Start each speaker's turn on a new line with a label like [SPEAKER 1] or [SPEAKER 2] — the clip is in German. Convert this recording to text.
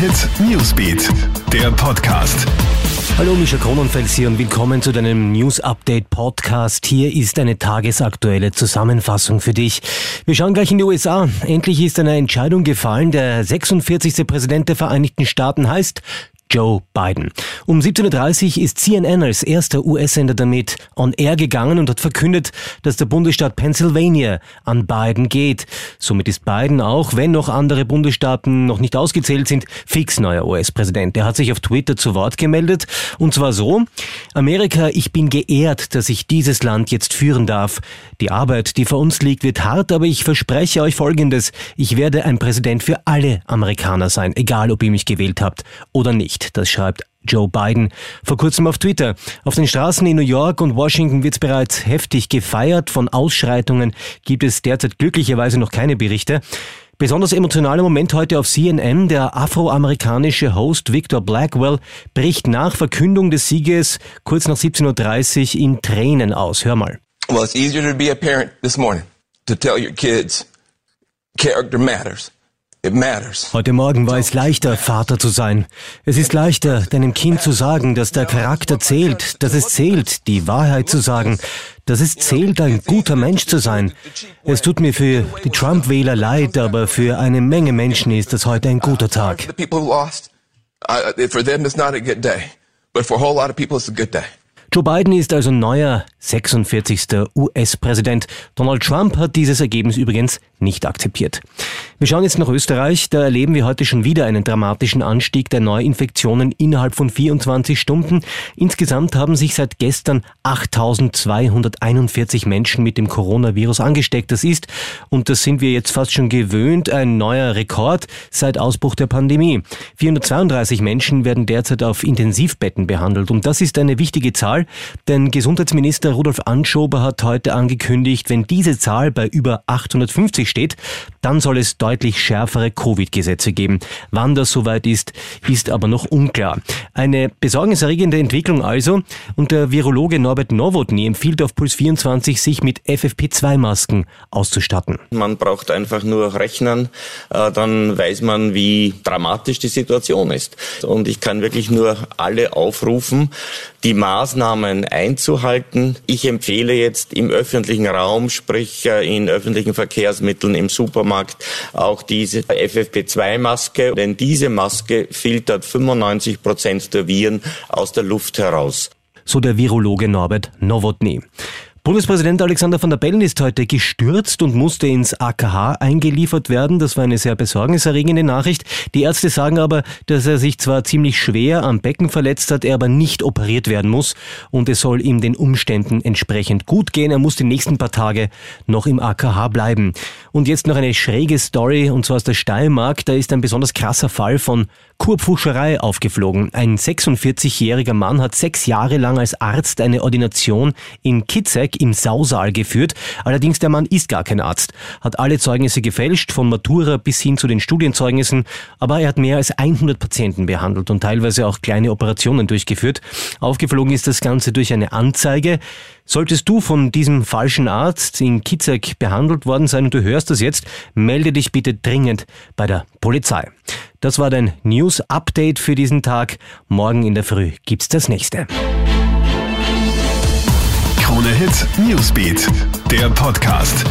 [SPEAKER 1] Hit Newsbeat, der Podcast.
[SPEAKER 2] Hallo, Mischa Kronenfels hier und willkommen zu deinem News Update Podcast. Hier ist eine tagesaktuelle Zusammenfassung für dich. Wir schauen gleich in die USA. Endlich ist eine Entscheidung gefallen. Der 46. Präsident der Vereinigten Staaten heißt Joe Biden. Um 17.30 Uhr ist CNN als erster US-Sender damit on air gegangen und hat verkündet, dass der Bundesstaat Pennsylvania an Biden geht. Somit ist Biden auch, wenn noch andere Bundesstaaten noch nicht ausgezählt sind, fix neuer US-Präsident. Er hat sich auf Twitter zu Wort gemeldet und zwar so, Amerika, ich bin geehrt, dass ich dieses Land jetzt führen darf. Die Arbeit, die vor uns liegt, wird hart, aber ich verspreche euch Folgendes. Ich werde ein Präsident für alle Amerikaner sein, egal ob ihr mich gewählt habt oder nicht nicht. Das schreibt Joe Biden vor kurzem auf Twitter. Auf den Straßen in New York und Washington wird bereits heftig gefeiert. Von Ausschreitungen gibt es derzeit glücklicherweise noch keine Berichte. Besonders emotionaler Moment heute auf CNN. Der afroamerikanische Host Victor Blackwell bricht nach Verkündung des Sieges kurz nach 17.30 Uhr in Tränen aus. Hör mal.
[SPEAKER 3] Well, it's easier to be a parent this morning to tell your kids character matters.
[SPEAKER 2] Heute Morgen war es leichter, Vater zu sein. Es ist leichter, deinem Kind zu sagen, dass der Charakter zählt, dass es zählt, die Wahrheit zu sagen, dass es zählt, ein guter Mensch zu sein. Es tut mir für die Trump-Wähler leid, aber für eine Menge Menschen ist das heute ein guter Tag. For them it's not a good day, but for a whole lot of people it's a good day. Joe Biden ist also neuer 46. US-Präsident. Donald Trump hat dieses Ergebnis übrigens nicht akzeptiert. Wir schauen jetzt nach Österreich. Da erleben wir heute schon wieder einen dramatischen Anstieg der Neuinfektionen innerhalb von 24 Stunden. Insgesamt haben sich seit gestern 8241 Menschen mit dem Coronavirus angesteckt. Das ist, und das sind wir jetzt fast schon gewöhnt, ein neuer Rekord seit Ausbruch der Pandemie. 432 Menschen werden derzeit auf Intensivbetten behandelt. Und das ist eine wichtige Zahl Zahl, denn Gesundheitsminister Rudolf Anschober hat heute angekündigt, wenn diese Zahl bei über 850 steht, dann soll es deutlich schärfere Covid-Gesetze geben. Wann das soweit ist, ist aber noch unklar. Eine besorgniserregende Entwicklung also und der Virologe Norbert Nowotny empfiehlt auf Puls 24, sich mit FFP2-Masken auszustatten.
[SPEAKER 4] Man braucht einfach nur rechnen, äh, dann weiß man, wie dramatisch die Situation ist. Und ich kann wirklich nur alle aufrufen, die Maßnahmen einzuhalten. Ich empfehle jetzt im öffentlichen Raum, sprich äh, in öffentlichen Verkehrsmitteln, im Supermarkt, auch diese FFP2-Maske, denn diese Maske filtert 95 Prozent der Viren aus der Luft heraus.
[SPEAKER 2] So der Virologe Norbert Nowotny. Bundespräsident Alexander van der Bellen ist heute gestürzt und musste ins AKH eingeliefert werden. Das war eine sehr besorgniserregende Nachricht. Die Ärzte sagen aber, dass er sich zwar ziemlich schwer am Becken verletzt hat, er aber nicht operiert werden muss und es soll ihm den Umständen entsprechend gut gehen. Er muss die nächsten paar Tage noch im AKH bleiben. Und jetzt noch eine schräge Story und zwar aus der Steiermark. Da ist ein besonders krasser Fall von Kurpfuscherei aufgeflogen. Ein 46-jähriger Mann hat sechs Jahre lang als Arzt eine Ordination in Kitzek im Sausaal geführt. Allerdings der Mann ist gar kein Arzt, hat alle Zeugnisse gefälscht, von Matura bis hin zu den Studienzeugnissen, aber er hat mehr als 100 Patienten behandelt und teilweise auch kleine Operationen durchgeführt. Aufgeflogen ist das Ganze durch eine Anzeige. Solltest du von diesem falschen Arzt in Kitzek behandelt worden sein und du hörst das jetzt, melde dich bitte dringend bei der Polizei. Das war dein News Update für diesen Tag. Morgen in der Früh gibt's das nächste.
[SPEAKER 1] Krone Hit Newsbeat, der Podcast.